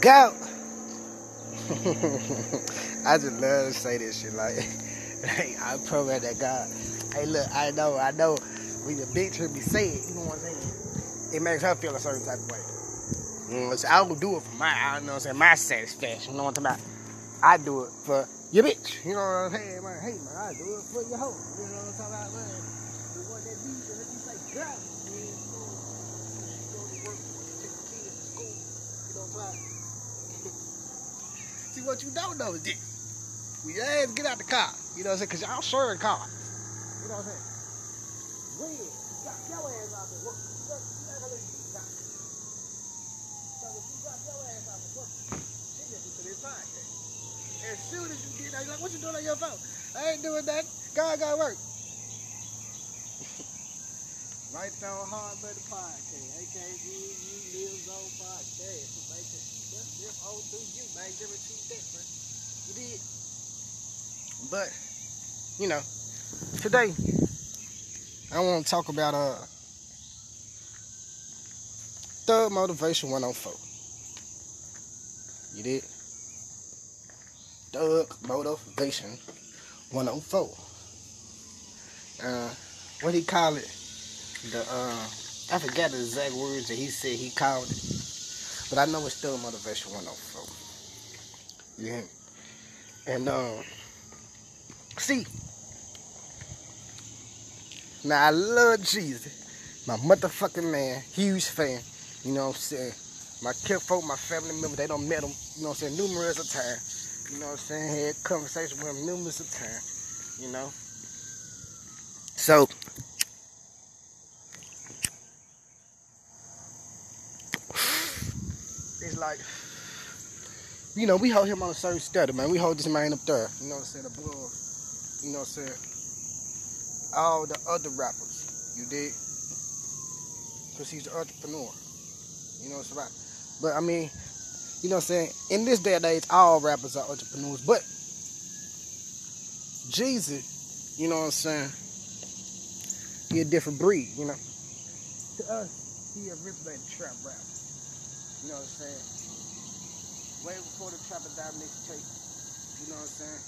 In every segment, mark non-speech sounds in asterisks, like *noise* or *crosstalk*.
go. *laughs* I just love to say this shit. Like, *laughs* hey, I program that God. Hey, look, I know, I know. When the bitch heard me say it, you know what I'm saying? It makes her feel a certain type of way. You know saying? I will do it for my, you know what I'm saying, my satisfaction. You know what I'm talking about? I do it for your bitch. You know what I'm saying? Man, hey, man, I do it for your hoe. You know what I'm talking about, man? You know what I'm talking about? See, what you don't know is this. When your ass get out the car, you know what I'm saying? Because y'all sharing cars. You know what I'm saying? When you got your ass out there working, you you got to let you got. So if you got your ass out there working, she listen to this podcast. As soon as you get out, you're like, what you doing on your phone? I ain't doing that. God got work. *laughs* right down hard by the podcast. AKG, you live on podcast. Through you, it to you different. You did. But, you know, today I want to talk about uh Thug Motivation 104. You did? Thug Motivation 104. Uh, what he call it? The uh, I forgot the exact words that he said he called it, but I know it's Thug Motivation 104. You hear me? And um, see, now I love Jeezy, my motherfucking man, huge fan. You know what I'm saying? My folk, my family members, they don't met him. You know what I'm saying? Numerous of times. You know what I'm saying? Had conversations with him numerous of times. You know. So. Like, you know, we hold him on a certain standard, man. We hold this man up there. You know what I'm saying? The Above, you know what I'm saying? All the other rappers. You did? Because he's the entrepreneur. You know what I'm saying? But I mean, you know what I'm saying? In this day and age, all rappers are entrepreneurs. But Jeezy, you know what I'm saying? He a different breed, you know. To us, he originated trap rap. You know what I'm saying? Way before the trapper dominated tape. You know what I'm saying?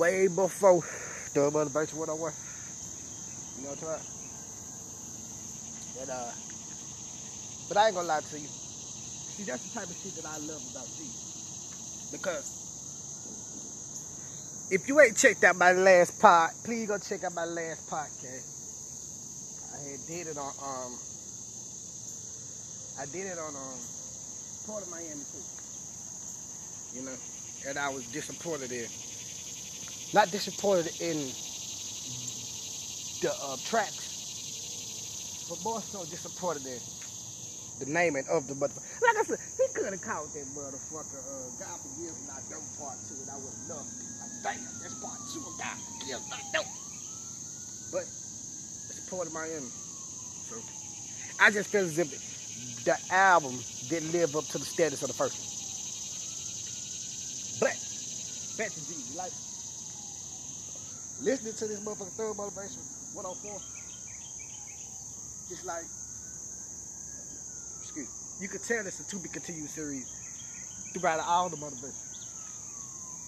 Way before the motivation 101. You know what I'm talking about? But, uh, but I ain't gonna lie to you. See, that's the type of shit that I love about Jeezy. Because if you ain't checked out my last pod, please go check out my last podcast. I had did it on um I did it on um Port of Miami too. You know, and I was disappointed in not disappointed in the uh, tracks, but more so disappointed in the naming of the motherfucker. Like I said, he could have called that motherfucker uh, God Forgives Not Dope Part 2, and I would have loved it. Like, damn, that's part 2 of God Forgives Not Dope. But it's Port of Miami. So I just feel as if the album didn't live up to the status of the first one. But, back to like, listening to this motherfucker Thug Motivation 104, it's like, excuse me, you could tell it's a to be continued series throughout all the motivation.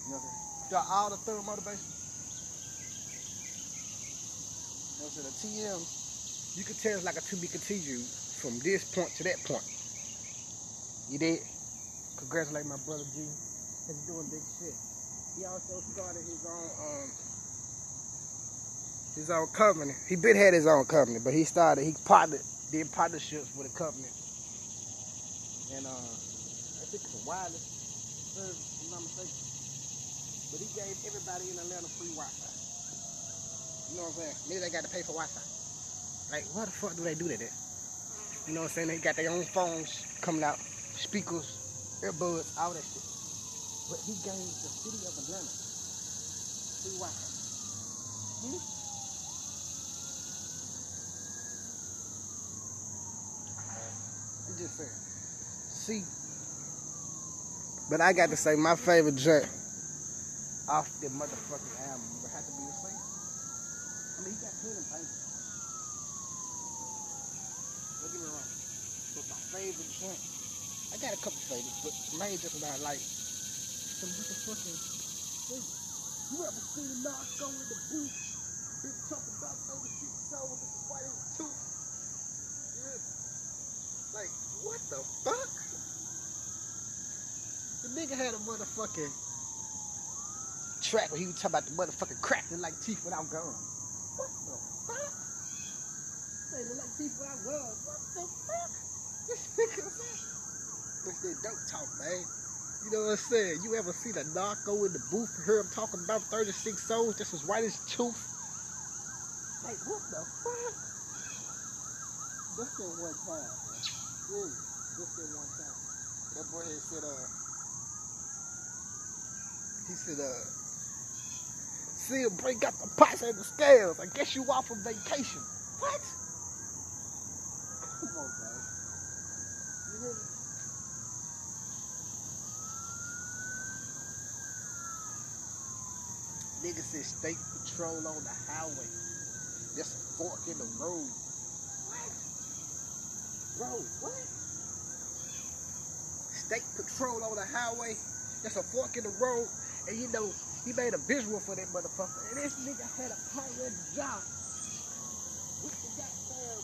You know what I'm saying? Throughout all the Thug Motivation. You know what I'm saying? The TM, you could tell it's like a to be continued from this point to that point. You did? Congratulate my brother G. He's doing big shit. He also started his own um his own company. He been had his own company, but he started he partnered did partnerships with a company. And uh I think it's a wireless service, if I'm mistaken. But he gave everybody in Atlanta free Wi-Fi. You know what I'm saying? Maybe they got to pay for Wi-Fi. Like, why the fuck do they do that? There? You know what I'm saying? They got their own phones coming out, speakers, earbuds, all that shit. But he gave the city of Atlanta. Hmm? I'm just saying. See, but I got to say my favorite joint off the motherfucking album would have to be the same. I mean, he got plenty of. Don't get me wrong. was my favorite. I got a couple favorites, but main just about like. Some motherfucking. You ever seen a narco in the booth? Been talking about 36 soul with the white tooth. Yeah. Like, what the fuck? The nigga had a motherfucking track where he was talking about the motherfucking crack that like teeth without gums. What the fuck? They look like teeth without gums. What the fuck? What's that dope talk, man? You know what I'm saying? You ever see the narco in the booth and hear him talking about 36 souls just as white as tooth? Like, what the fuck? That's that one time, man. Just that one time. That boy had said, uh, he said, uh, see him break out the pots and the scales. I guess you off on vacation. What? Come on, man. You hear me? Nigga said state patrol on the highway. There's a fork in the road. What? Bro, what? State patrol on the highway. There's a fork in the road. And you know, he made a visual for that motherfucker. And this nigga had a pirate job. With the goddamn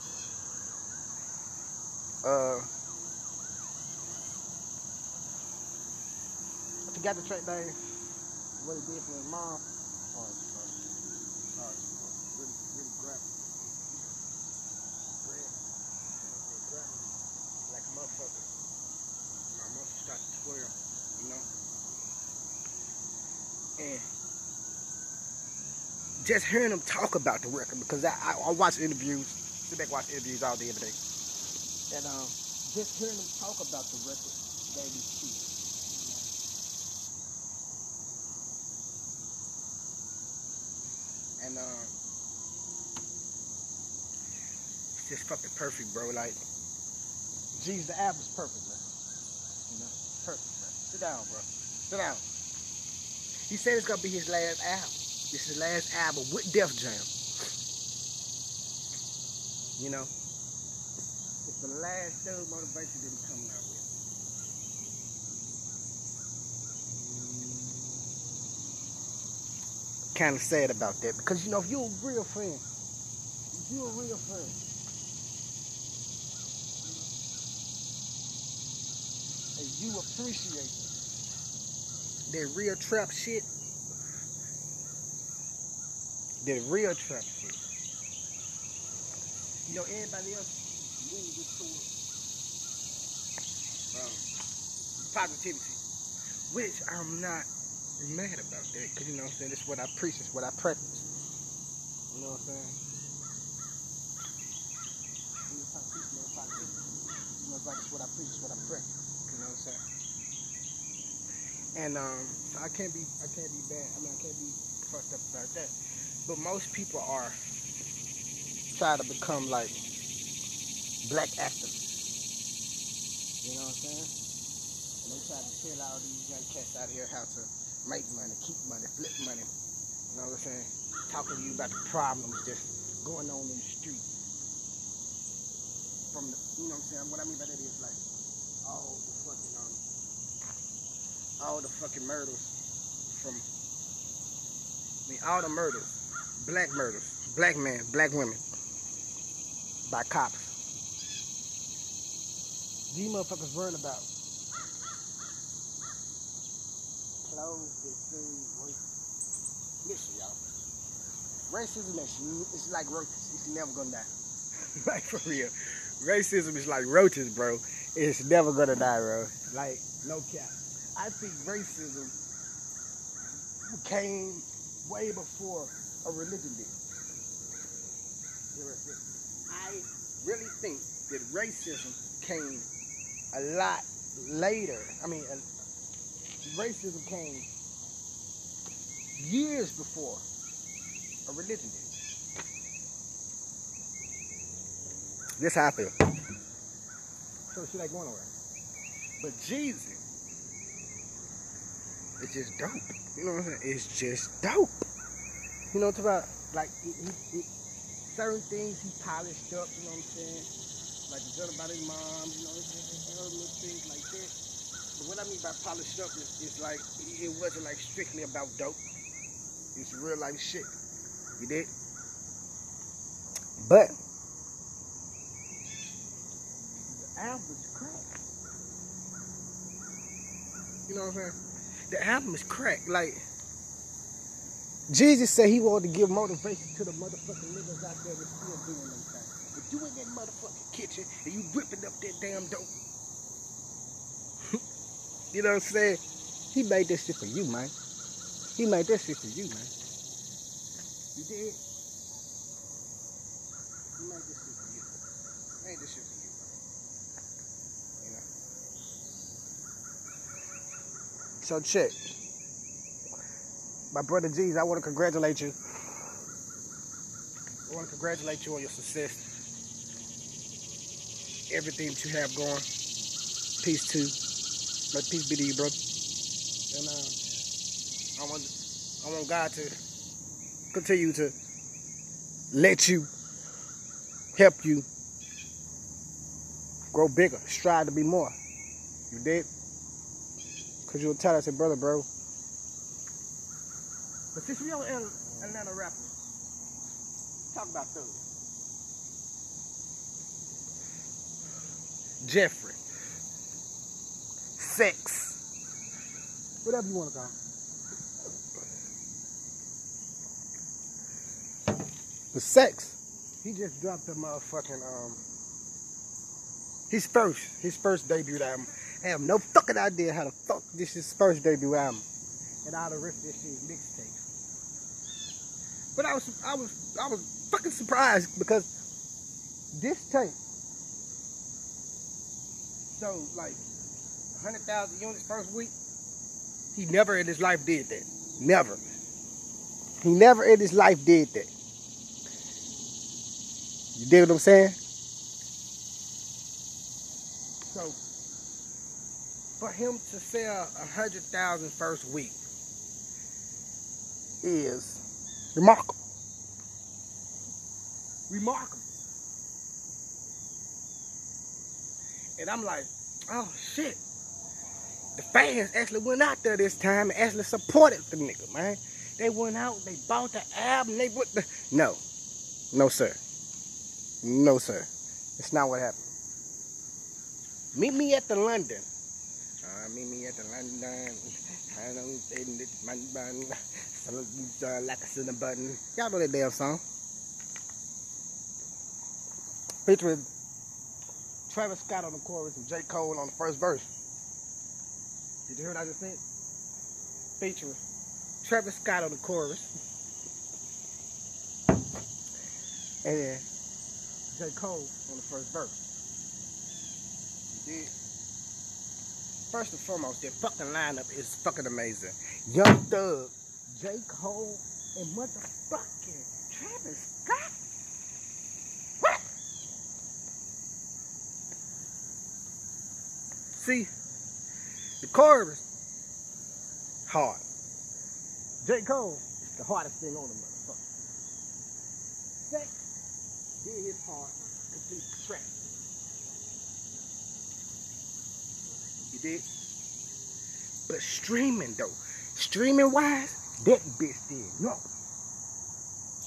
Uh, I forgot the track name. What he did for his mom. Oh. Oh. Really, really. Grab. Like a motherfucker. My to twirl, you know? And just hearing them talk about the record because I, I, I watch interviews, sit back watch interviews all day every day. And um, just hearing them talk about the record me peace. And um, it's just fucking perfect, bro. Like, Jeezy, the album's perfect, man. You know, perfect, man. Sit down, bro. Sit down. He said it's gonna be his last album. This is his last album with Def Jam. You know, the last Thug motivation that he's coming out with. Kind of sad about that because you know if you're a real friend, if you're a real friend, and you appreciate that real trap shit, that real trap shit. You know, everybody else um, positivity, which I'm not mad about that, because you know what I'm saying, it's what I preach, it's what I practice. You know what I'm saying? It's what I preach, it's what I practice. You know what I'm saying? And um, I can't be, I can't be bad. I mean, I can't be fucked up about that. But most people are trying to become like black activists. You know what I'm saying? And they try to tell all these young cats out here how to make money, keep money, flip money. You know what I'm saying? Talking to you about the problems just going on in the street. From the, you know what I'm saying? What I mean by that is like all the fucking um, all the fucking murders from, I mean, all the murders, black murders, black men, black women, by cops. These motherfuckers worrying about clothes that seem. Listen, y'all. Racism is it's like roaches. It's never gonna die. *laughs* like for real. Racism is like roaches, bro. It's never gonna die, bro. Like, no cap. I think racism came way before a religion did. I really think that racism came a lot later. I mean, uh, racism came years before a religion did. This feel. So she like going nowhere. But Jeezy, it's just dope. You know what I'm saying? It's just dope. You know what I'm talking about? Like it, it, it, certain things he polished up. You know what I'm saying? Like the joke about his mom. You know, other little things like that. But what I mean by polished up is, is like it wasn't like strictly about dope. It's real life shit. You did? But the album is crack. You know what I'm saying? The album is crack. Like Jeezy said he wanted to give motivation to the motherfucking niggas out there that's still doing them things. If you in that motherfucking kitchen and you whipping up that damn dope, *laughs* you know what I'm saying? He made this shit for you, man. He made this shit for you, man. You did? He made this shit for you. He made this shit for you. You know? So check. My brother G's, I want to congratulate you. I want to congratulate you on your success. Everything that you have going. Peace to. Let peace be to you, brother. And uh, I want I want God to continue to let you help you grow bigger, strive to be more. You did? Cause you're a talented brother, bro. But since we on Atlanta rappers, talk about those. Jeffrey. Sex. Whatever you want to call it. The sex. He just dropped a motherfucking um his first, his first debut album. I have no fucking idea how the fuck this is his first debut album. And the rest of this shit mixtape. But I was I was I was fucking surprised because this tape sold like hundred thousand units first week. He never in his life did that. Never. He never in his life did that. You dig what I'm saying? So for him to sell a hundred thousand first week is remarkable. Remarkable. And I'm like, oh shit. The fans actually went out there this time and actually supported the nigga, man. They went out, they bought the album, they went the No. No, sir. No, sir. It's not what happened. Meet me at the London. Uh, meet me at the London. *laughs* I don't think it's my bun. *laughs* Like a cinnamon button. Y'all know that damn song. Featuring Travis Scott on the chorus and J. Cole on the first verse. Did you hear what I just said? Featuring Travis Scott on the chorus. And then J. Cole on the first verse. You did? First and foremost, their fucking lineup is fucking amazing. Young Thug, J. Cole, and motherfucking Travis Scott. What? See, the chorus, hard. J. Cole, is the hardest thing on the motherfucker. Sex, did his part, complete the track. You did? But streaming though, streaming wise, that bitch did no.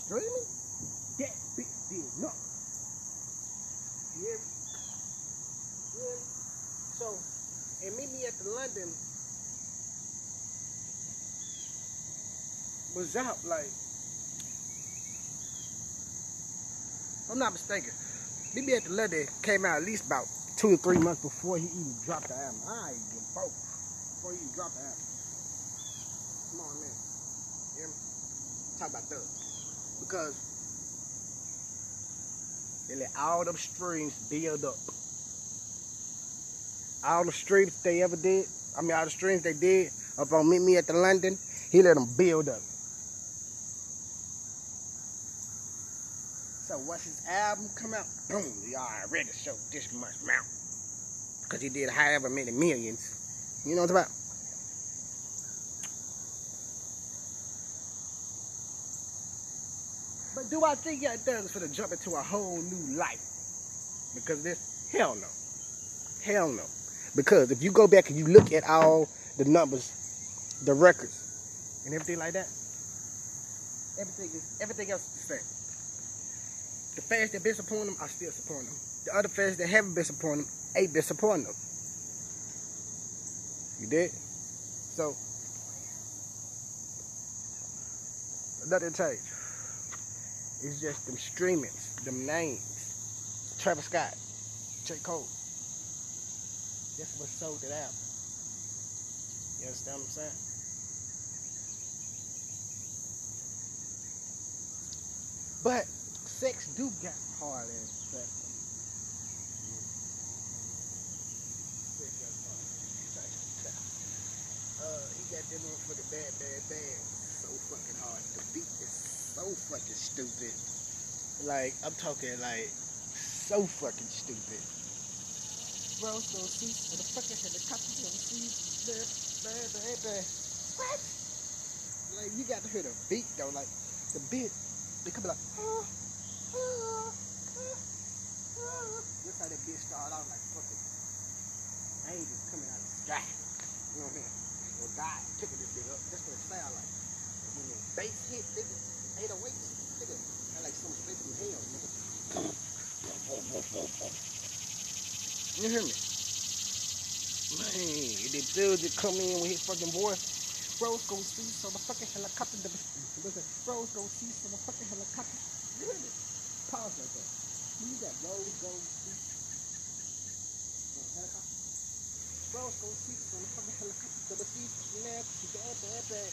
Streaming, that bitch did no. You hear me? You hear me? So, and meet me at the London was out like, I'm not mistaken. Me at the London came out at least about two or three months before he even dropped the album. I even broke before he even dropped the album. Come on, man. You? Talk about Thug. Because They let all them streams build up. All the streams they ever did, I mean all the streams they did up on Meet Me at the London, he let them build up. So once his album come out, boom, you already show this much amount. Because he did however many millions. You know what I'm about? But do I think that does for to jump into a whole new life? Because this, hell no. Hell no. Because if you go back and you look at all the numbers, the records, and everything like that, everything is everything else is the. The fans that been supporting them, I still support them. The other fans that haven't been supporting them, ain't been supporting them. You did? So, nothing changed. It's just them streamings, them names. Travis Scott, J. Cole. That's what sold it out. You understand what I'm saying? But sex do get hard as sex. Uh, he got that motherfucking bad, bad, bad. So fucking hard. The beat is so fucking stupid. Like, I'm talking like so fucking stupid. Bro, so see, for the fucking helicopter, you know, see, bad, bad, bad, bad. What? Like, you got to hear the beat though. Like, the beat, they could be like, oh, oh, oh. That's how that bitch started out like fucking angels coming out of the sky. You know what I mean? Or God picking this bitch up. That's what it sound like. And when the bass hit, nigga, 808s, nigga, I like some straight from hell, nigga. You hear me? Man, the dude that come in with his fucking voice. Rose go see the fucking helicopter. Listen, Rose go see the fucking helicopter. You hear me? Pause right there. You got Rose go see. uh, Helicopter. Rose go see the fucking helicopter. The sea, left, bad, bad, bad.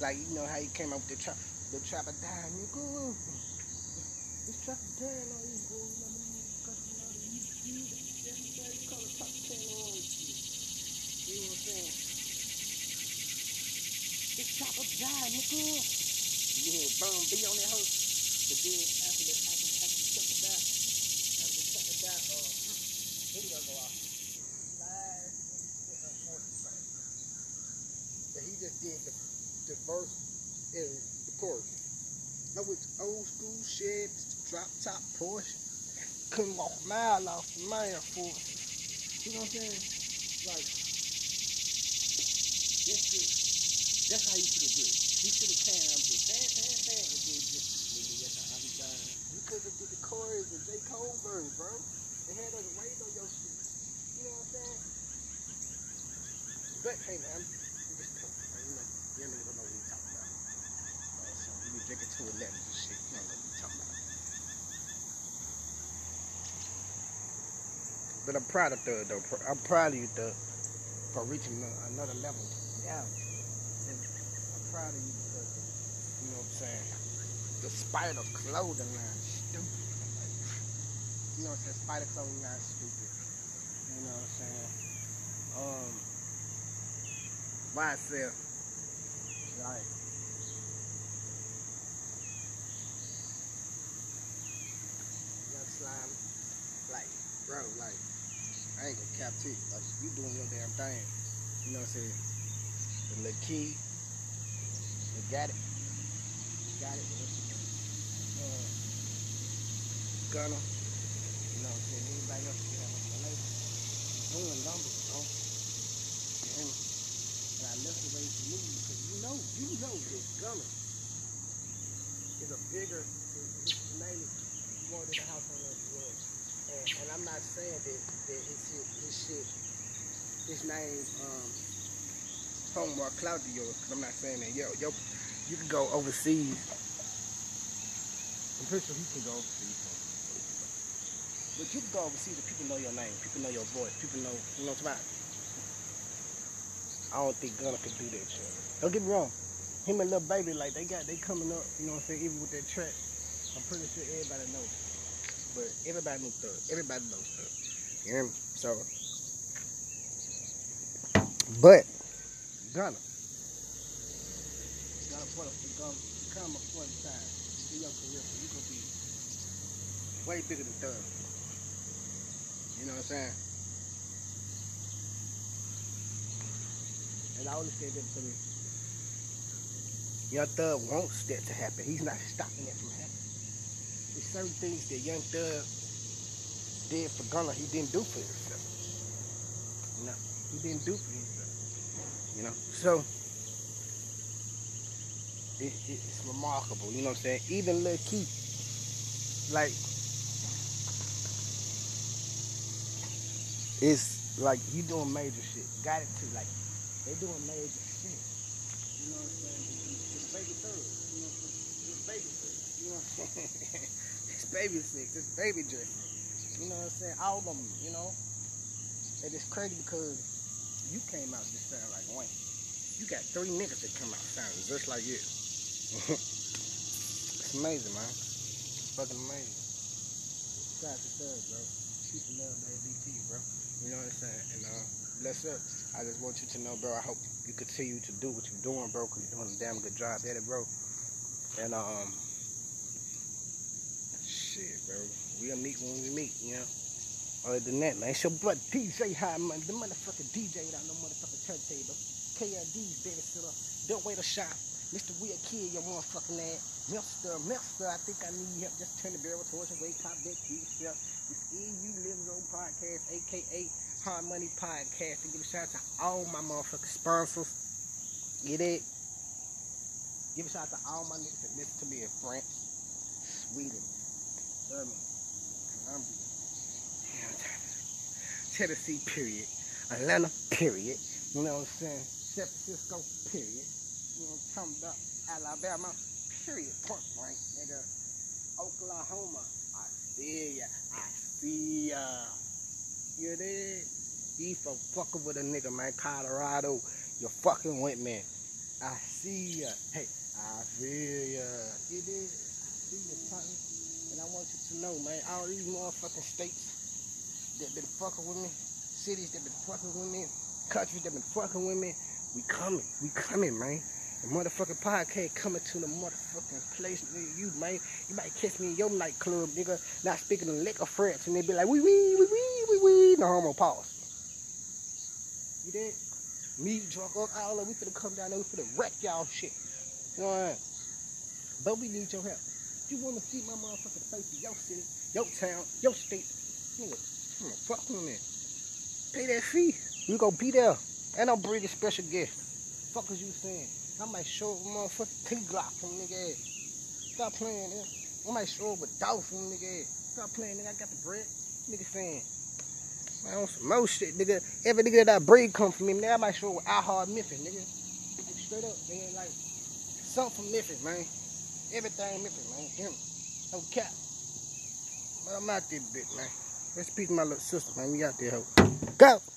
Like you know how he came up with the chopper. The dying. This dying on you, boy. You know what I mean? You know, you, you, everybody call it top 10 on you. You know what I'm saying? This trapper dying, nigga. You hear Bun B on that hoe. But then after the, after, after the trapper die, after the trapper die, uh, video go off. Live in the forces, right? But he just did the, the verse in the chorus. Now it's old school shit, drop top Porsche. Couldn't walk a mile off the man for. You know what I'm saying? Like, that's it. That's how you should have did it. Should have came with bad, bad, bad, and did just, nigga, that's how he died. You could have did the chorus and J. Cole verse, bro. They had us waiting on your shit. You know what I'm saying? But, hey, man, I'm just talking. man. You know, you don't even know what we talking about. Uh, so we be drinking and shit. You know what we talking about. But I'm proud of Thug though. I'm proud of you, Thug, for reaching another level. Yeah. And I'm proud of you because, you know what I'm saying? The spider clothing line, stupid. You know what I'm saying? Spider clothing line, stupid. You know what I'm saying? Um, YSL, like, young slime, like, bro, like, I ain't gonna cap to you. Like, you doing your damn thing. You know what I'm saying? The key, you got it. Got it. Uh, Gunna, you know what I'm saying? Anybody else get on the label? Doing numbers, bro. You? And I left away from me because you know, you know that Gunna is a bigger, his name is more than the house on the world. And, and I'm not saying that, that his shit, his shit, his name, um, home more cloud to because I'm not saying that. Yo, yo, you can go overseas. I'm pretty sure he can go overseas. But you can go overseas and people know your name, people know your voice, people know, you know what I'm I don't think Gunna could do that shit. Don't get me wrong. Him and Lil Baby, like, they got, they coming up, you know what I'm saying, even with that track. I'm pretty sure everybody knows. But everybody knows Thug. Everybody knows Thug. You hear me? So, but, Gunna. Gunna put up, gonna come a in time in your career, so you gonna be way bigger than Thug. You know what I'm saying? And I always say that to me. Young Thug wants that to happen. He's not stopping that from happening. There's certain things that Young Thug did for Gunna he didn't do for himself. Know, he didn't do for himself. You know, so it, it, it's remarkable. You know what I'm saying? Even Lil Keed, like, it's like you doing major shit. Got it too. Like, they doing major shit. You know what I'm saying? It's baby third. You know, it's baby. You know what I'm saying? *laughs* baby six. It's baby dress. You know what I'm saying? All of them, you know? And it's crazy because you came out just sounding like Wayne. You got three niggas that come out sounding just like you. *laughs* it's amazing, man. It's fucking amazing. Shout out to bro. Peace and love. BT, bro. You know what I'm saying? And uh, bless up. I just want you to know, bro. I hope you continue to do what you're doing, bro. Cause you're doing a damn good job at it, bro. And um, shit, bro. We'll meet when we meet, you know. Other than that, man, it's your brother DJ High, man. The motherfucking DJ without no motherfucking turntable. KLD's babysitter. Don't wait a shot. Mr. Weird Kid, your motherfucking ass. Mister, Mister, I think I need help. Just turn the barrel towards your way, cop that key yourself. This you Lives On Podcast, aka Hard Money Podcast. And give a shout out to all my motherfucking sponsors. Get it? Give a shout out to all my niggas that listen to me in France, Sweden, Tennessee, period. Atlanta, period. You know what I'm saying? San Francisco, period. You know what I'm talking about? Alabama, period. Point blank, nigga. Oklahoma, I see ya. I see ya. You did? You for fucking with a nigga, man. Colorado, you're fucking with me. I see ya. Hey, I feel ya. You did? I see ya, partner. And I want you to know, man, all these motherfucking states that been fucking with me, cities that been fucking with me, countries that been fucking with me, we coming. We coming, man. The motherfucking podcast coming to the motherfucking place near you, man. You might catch me in your nightclub, nigga, not speaking liquor French, and they be like, wee wee, wee wee, wee wee, no homo pause. You did? Me, drunk, all that, we finna come down there, we finna wreck y'all shit. You know what I mean? But we need your help. You wanna see my motherfucking face in your city, your town, your state, nigga, come on, fuck. Pay that fee. We gonna be there. And I'm bringing special guest. Fuck is you saying? I might show with motherfucking T-Glock from nigga ass. Stop playing, nigga. I might show up with Dolph from nigga ass. Stop playing, nigga. I got the bread. Nigga saying. Man, on some more shit, nigga. Every nigga that I breed come from me, nigga, I might show up with I Hard nigga. Straight up, nigga. Like, something from Memphis, man. Everything Memphis, man. Hear me? No cap. But I'm out there, bitch, man. Let's peace my little sister, man. We out there, ho. Go!